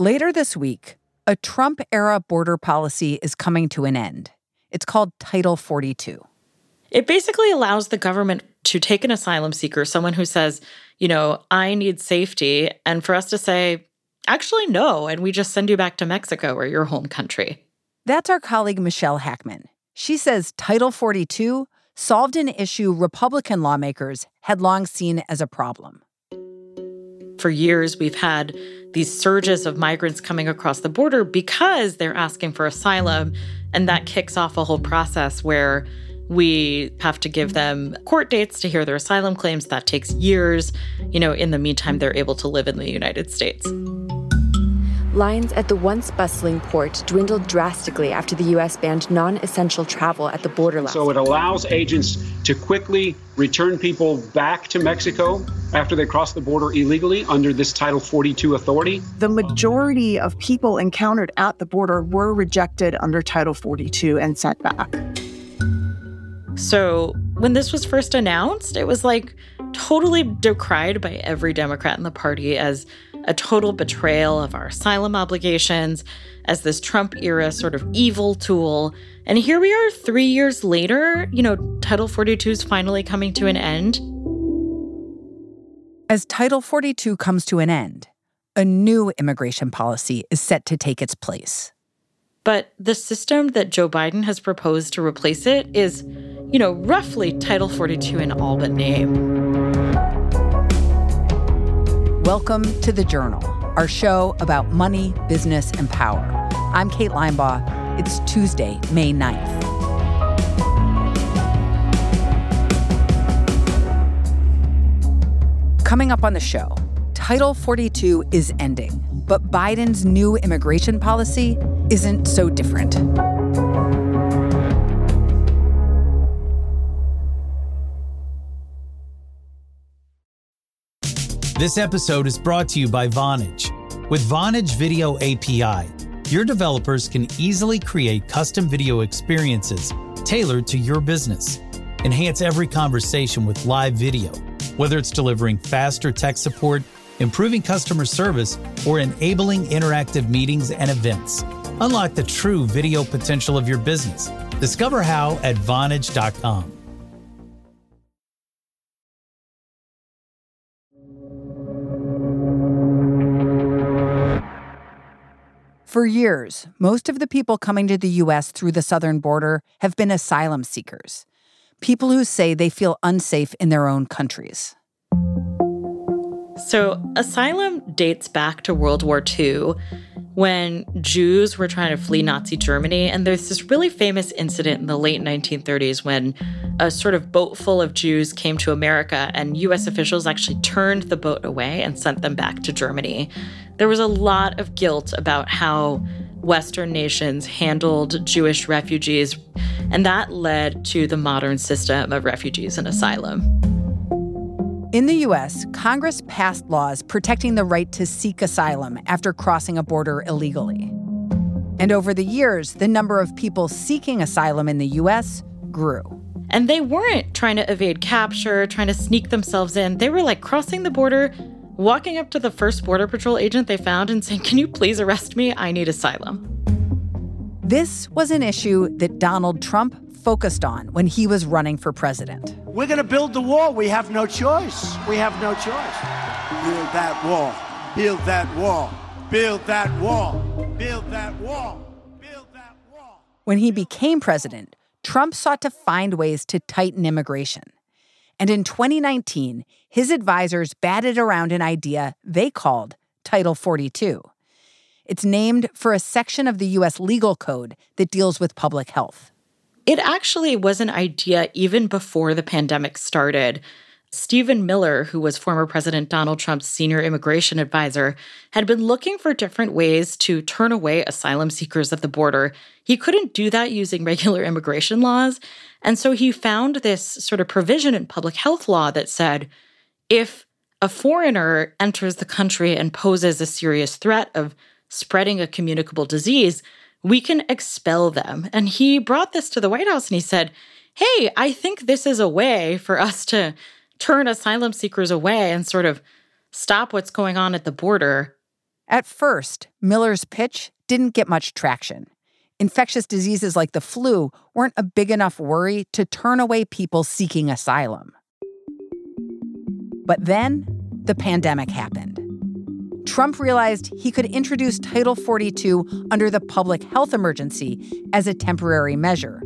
Later this week, a Trump era border policy is coming to an end. It's called Title 42. It basically allows the government to take an asylum seeker, someone who says, you know, I need safety, and for us to say, actually, no, and we just send you back to Mexico or your home country. That's our colleague Michelle Hackman. She says Title 42 solved an issue Republican lawmakers had long seen as a problem. For years, we've had these surges of migrants coming across the border because they're asking for asylum. And that kicks off a whole process where we have to give them court dates to hear their asylum claims. That takes years. You know, in the meantime, they're able to live in the United States. Lines at the once bustling port dwindled drastically after the U.S. banned non essential travel at the border. So it allows agents to quickly return people back to Mexico after they cross the border illegally under this Title 42 authority. The majority of people encountered at the border were rejected under Title 42 and sent back. So when this was first announced, it was like totally decried by every Democrat in the party as a total betrayal of our asylum obligations, as this Trump era sort of evil tool. And here we are three years later, you know, Title 42 is finally coming to an end. As Title 42 comes to an end, a new immigration policy is set to take its place. But the system that Joe Biden has proposed to replace it is, you know, roughly Title 42 in all but name. Welcome to The Journal, our show about money, business, and power. I'm Kate Linebaugh. It's Tuesday, May 9th. Coming up on the show, Title 42 is ending, but Biden's new immigration policy isn't so different. This episode is brought to you by Vonage. With Vonage Video API, your developers can easily create custom video experiences tailored to your business. Enhance every conversation with live video, whether it's delivering faster tech support, improving customer service, or enabling interactive meetings and events. Unlock the true video potential of your business. Discover how at Vonage.com. For years, most of the people coming to the U.S. through the southern border have been asylum seekers, people who say they feel unsafe in their own countries. So, asylum dates back to World War II when Jews were trying to flee Nazi Germany. And there's this really famous incident in the late 1930s when a sort of boat full of Jews came to America, and US officials actually turned the boat away and sent them back to Germany. There was a lot of guilt about how Western nations handled Jewish refugees, and that led to the modern system of refugees and asylum. In the US, Congress passed laws protecting the right to seek asylum after crossing a border illegally. And over the years, the number of people seeking asylum in the US grew. And they weren't trying to evade capture, trying to sneak themselves in. They were like crossing the border, walking up to the first Border Patrol agent they found and saying, Can you please arrest me? I need asylum. This was an issue that Donald Trump focused on when he was running for president. We're going to build the wall. We have no choice. We have no choice. Build that wall. Build that wall. Build that wall. Build that wall. Build that wall. When he became president, Trump sought to find ways to tighten immigration. And in 2019, his advisors batted around an idea they called Title 42. It's named for a section of the U.S. legal code that deals with public health. It actually was an idea even before the pandemic started. Stephen Miller, who was former President Donald Trump's senior immigration advisor, had been looking for different ways to turn away asylum seekers at the border. He couldn't do that using regular immigration laws. And so he found this sort of provision in public health law that said if a foreigner enters the country and poses a serious threat of spreading a communicable disease, we can expel them. And he brought this to the White House and he said, Hey, I think this is a way for us to turn asylum seekers away and sort of stop what's going on at the border. At first, Miller's pitch didn't get much traction. Infectious diseases like the flu weren't a big enough worry to turn away people seeking asylum. But then the pandemic happened. Trump realized he could introduce Title 42 under the public health emergency as a temporary measure.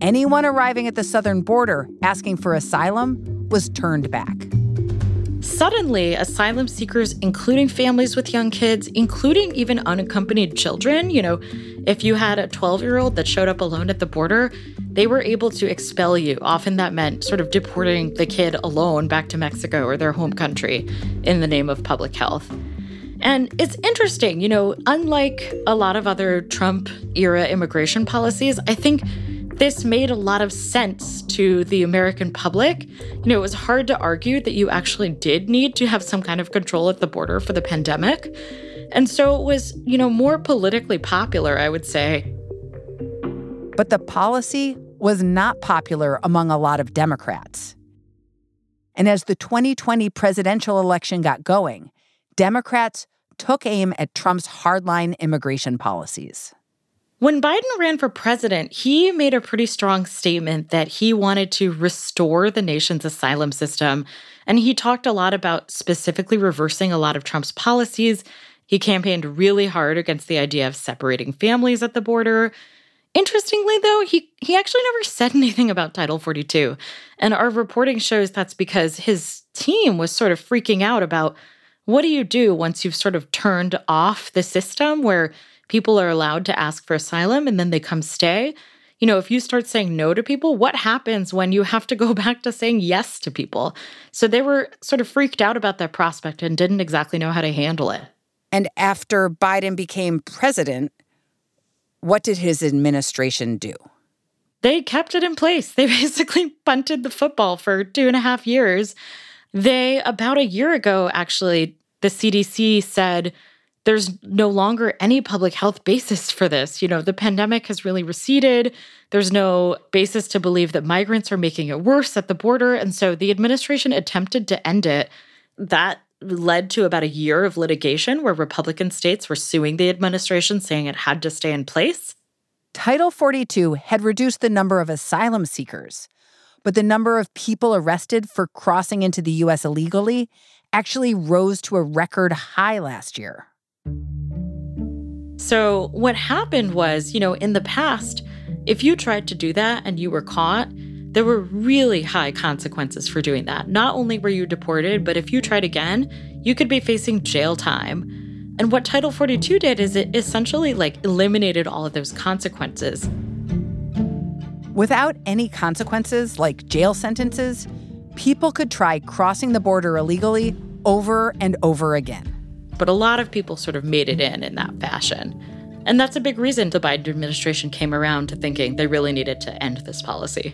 Anyone arriving at the southern border asking for asylum was turned back. Suddenly, asylum seekers, including families with young kids, including even unaccompanied children, you know, if you had a 12 year old that showed up alone at the border, they were able to expel you. Often that meant sort of deporting the kid alone back to Mexico or their home country in the name of public health. And it's interesting, you know, unlike a lot of other Trump era immigration policies, I think this made a lot of sense to the American public. You know, it was hard to argue that you actually did need to have some kind of control at the border for the pandemic. And so it was, you know, more politically popular, I would say. But the policy was not popular among a lot of Democrats. And as the 2020 presidential election got going, Democrats took aim at Trump's hardline immigration policies. When Biden ran for president, he made a pretty strong statement that he wanted to restore the nation's asylum system. And he talked a lot about specifically reversing a lot of Trump's policies. He campaigned really hard against the idea of separating families at the border. Interestingly, though, he, he actually never said anything about Title 42. And our reporting shows that's because his team was sort of freaking out about what do you do once you've sort of turned off the system where people are allowed to ask for asylum and then they come stay? You know, if you start saying no to people, what happens when you have to go back to saying yes to people? So they were sort of freaked out about that prospect and didn't exactly know how to handle it. And after Biden became president, what did his administration do? They kept it in place. They basically punted the football for two and a half years. They, about a year ago, actually, the CDC said there's no longer any public health basis for this. You know, the pandemic has really receded. There's no basis to believe that migrants are making it worse at the border. And so the administration attempted to end it. That led to about a year of litigation where Republican states were suing the administration, saying it had to stay in place. Title 42 had reduced the number of asylum seekers, but the number of people arrested for crossing into the U.S. illegally actually rose to a record high last year. So, what happened was, you know, in the past, if you tried to do that and you were caught, there were really high consequences for doing that. Not only were you deported, but if you tried again, you could be facing jail time. And what Title 42 did is it essentially like eliminated all of those consequences. Without any consequences, like jail sentences, people could try crossing the border illegally over and over again. But a lot of people sort of made it in in that fashion. And that's a big reason the Biden administration came around to thinking they really needed to end this policy.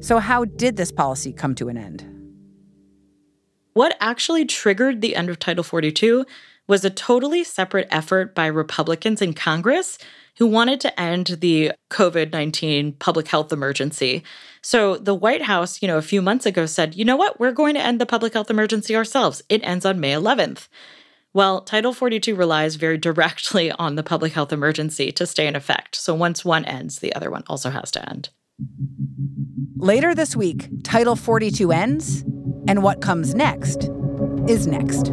So, how did this policy come to an end? What actually triggered the end of Title 42 was a totally separate effort by Republicans in Congress who wanted to end the COVID 19 public health emergency. So the White House, you know, a few months ago said, you know what, we're going to end the public health emergency ourselves. It ends on May 11th. Well, Title 42 relies very directly on the public health emergency to stay in effect. So once one ends, the other one also has to end. Later this week, Title 42 ends, and what comes next is next.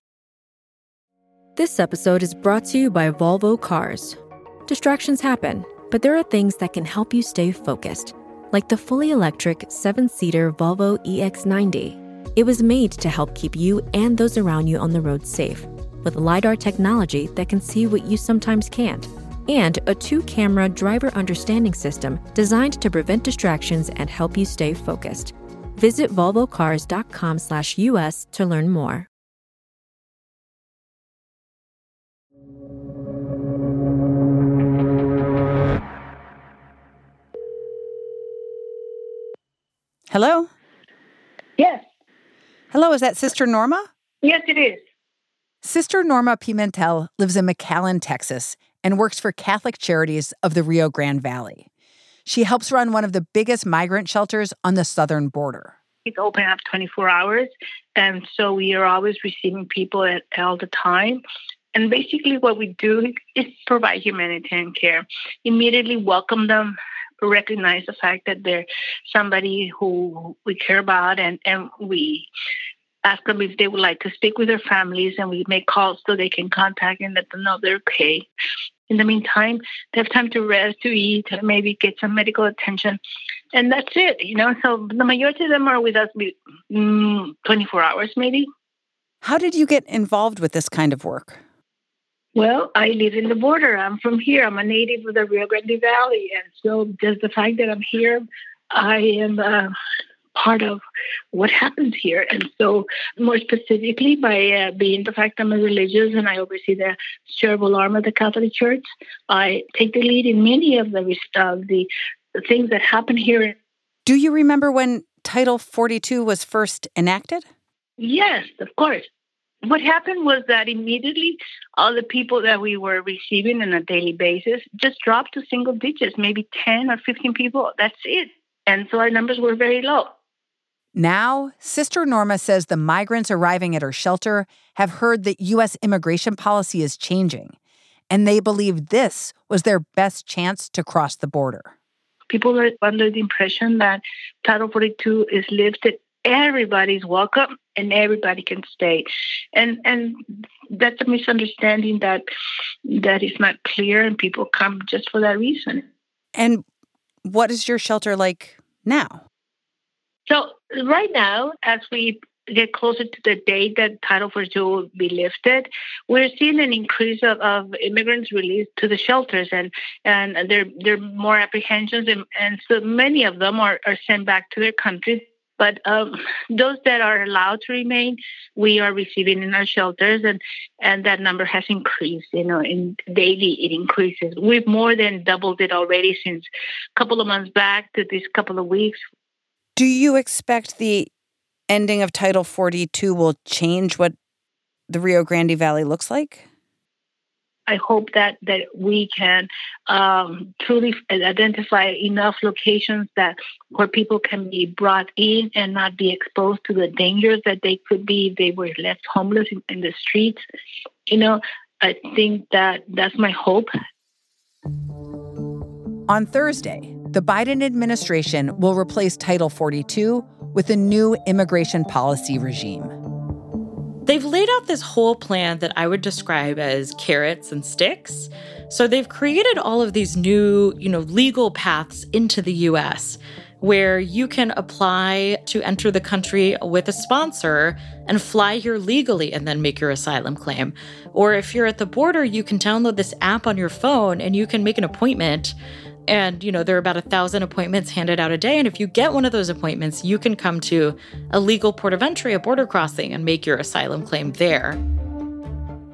This episode is brought to you by Volvo Cars. Distractions happen, but there are things that can help you stay focused, like the fully electric seven seater Volvo EX90. It was made to help keep you and those around you on the road safe, with LiDAR technology that can see what you sometimes can't and a two camera driver understanding system designed to prevent distractions and help you stay focused. Visit volvocars.com slash US to learn more. Hello? Yes. Hello, is that Sister Norma? Yes, it is. Sister Norma Pimentel lives in McAllen, Texas, and works for Catholic Charities of the Rio Grande Valley. She helps run one of the biggest migrant shelters on the southern border. It's open up 24 hours, and so we are always receiving people at all the time. And basically, what we do is provide humanitarian care, immediately welcome them, recognize the fact that they're somebody who we care about, and, and we ask them if they would like to speak with their families, and we make calls so they can contact and let them know they're okay. In the meantime, they have time to rest, to eat, maybe get some medical attention, and that's it. You know, so the majority of them are with us mm, 24 hours, maybe. How did you get involved with this kind of work? Well, I live in the border. I'm from here. I'm a native of the Rio Grande Valley, and so just the fact that I'm here, I am uh, part of what happens here. And so, more specifically, by uh, being the fact I'm a religious and I oversee the cerebral arm of the Catholic Church, I take the lead in many of the uh, the, the things that happen here. Do you remember when Title 42 was first enacted? Yes, of course. What happened was that immediately all the people that we were receiving on a daily basis just dropped to single digits, maybe 10 or 15 people. That's it. And so our numbers were very low. Now, Sister Norma says the migrants arriving at her shelter have heard that U.S. immigration policy is changing, and they believe this was their best chance to cross the border. People are under the impression that Title 42 is lifted. Everybody's welcome and everybody can stay. And and that's a misunderstanding that that is not clear and people come just for that reason. And what is your shelter like now? So right now, as we get closer to the date that Title 42 will be lifted, we're seeing an increase of, of immigrants released to the shelters, and and there there are more apprehensions, and, and so many of them are, are sent back to their countries. But um, those that are allowed to remain, we are receiving in our shelters, and and that number has increased. You know, in daily it increases. We've more than doubled it already since a couple of months back to this couple of weeks. Do you expect the ending of Title 42 will change what the Rio Grande Valley looks like? I hope that that we can um, truly identify enough locations that where people can be brought in and not be exposed to the dangers that they could be if they were left homeless in, in the streets. You know, I think that that's my hope. On Thursday, the Biden administration will replace Title 42 with a new immigration policy regime. They've laid out this whole plan that I would describe as carrots and sticks. So they've created all of these new, you know, legal paths into the US where you can apply to enter the country with a sponsor and fly here legally and then make your asylum claim. Or if you're at the border, you can download this app on your phone and you can make an appointment and, you know, there are about a thousand appointments handed out a day. And if you get one of those appointments, you can come to a legal port of entry, a border crossing, and make your asylum claim there.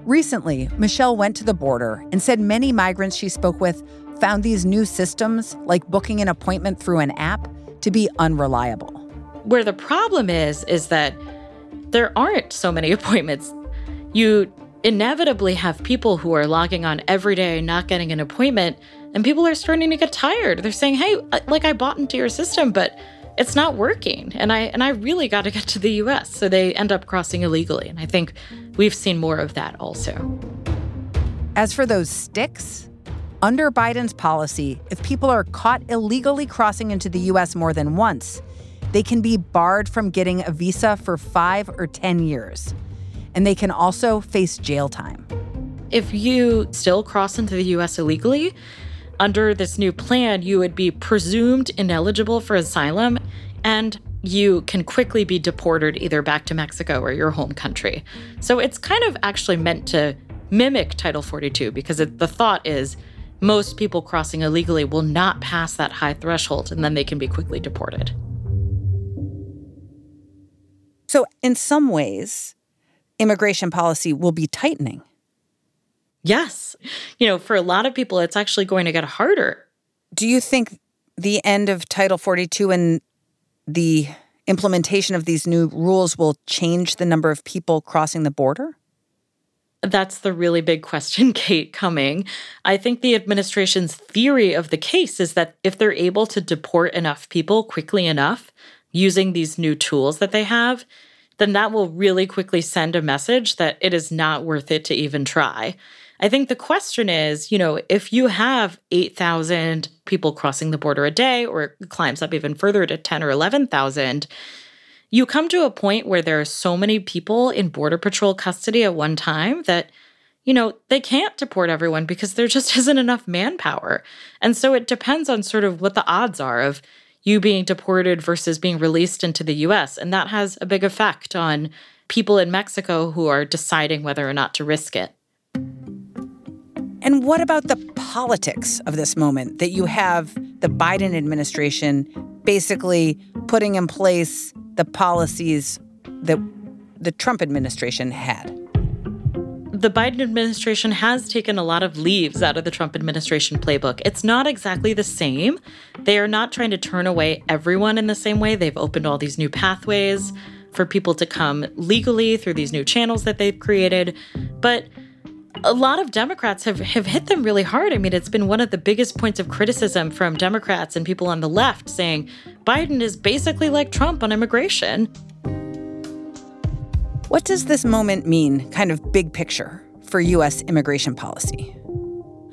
Recently, Michelle went to the border and said many migrants she spoke with found these new systems, like booking an appointment through an app, to be unreliable. Where the problem is, is that there aren't so many appointments. You inevitably have people who are logging on every day, not getting an appointment, and people are starting to get tired. They're saying, "Hey, like I bought into your system, but it's not working." And I and I really got to get to the US. So they end up crossing illegally. And I think we've seen more of that also. As for those sticks, under Biden's policy, if people are caught illegally crossing into the US more than once, they can be barred from getting a visa for 5 or 10 years. And they can also face jail time. If you still cross into the US illegally, under this new plan, you would be presumed ineligible for asylum and you can quickly be deported either back to Mexico or your home country. So it's kind of actually meant to mimic Title 42 because it, the thought is most people crossing illegally will not pass that high threshold and then they can be quickly deported. So, in some ways, immigration policy will be tightening. Yes. You know, for a lot of people, it's actually going to get harder. Do you think the end of Title 42 and the implementation of these new rules will change the number of people crossing the border? That's the really big question, Kate, coming. I think the administration's theory of the case is that if they're able to deport enough people quickly enough using these new tools that they have, then that will really quickly send a message that it is not worth it to even try. I think the question is, you know, if you have 8,000 people crossing the border a day or it climbs up even further to 10 or 11,000, you come to a point where there are so many people in border patrol custody at one time that you know, they can't deport everyone because there just isn't enough manpower. And so it depends on sort of what the odds are of you being deported versus being released into the US. And that has a big effect on people in Mexico who are deciding whether or not to risk it. And what about the politics of this moment that you have the Biden administration basically putting in place the policies that the Trump administration had? the Biden administration has taken a lot of leaves out of the Trump administration playbook. It's not exactly the same. They are not trying to turn away everyone in the same way. They've opened all these new pathways for people to come legally through these new channels that they've created. But a lot of Democrats have, have hit them really hard. I mean, it's been one of the biggest points of criticism from Democrats and people on the left saying Biden is basically like Trump on immigration. What does this moment mean, kind of big picture, for U.S. immigration policy?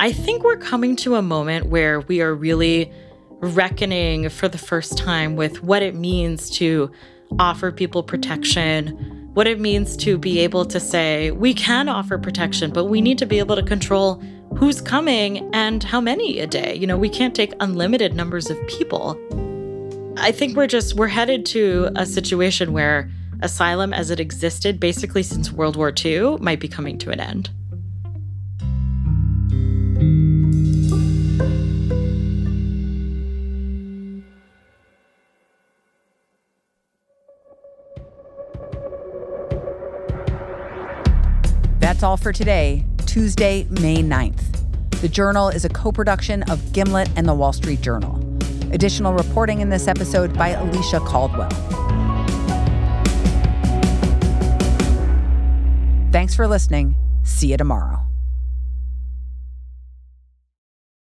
I think we're coming to a moment where we are really reckoning for the first time with what it means to offer people protection, what it means to be able to say, we can offer protection, but we need to be able to control who's coming and how many a day. You know, we can't take unlimited numbers of people. I think we're just, we're headed to a situation where asylum as it existed basically since World War II might be coming to an end. All for today, Tuesday, May 9th. The Journal is a co production of Gimlet and the Wall Street Journal. Additional reporting in this episode by Alicia Caldwell. Thanks for listening. See you tomorrow.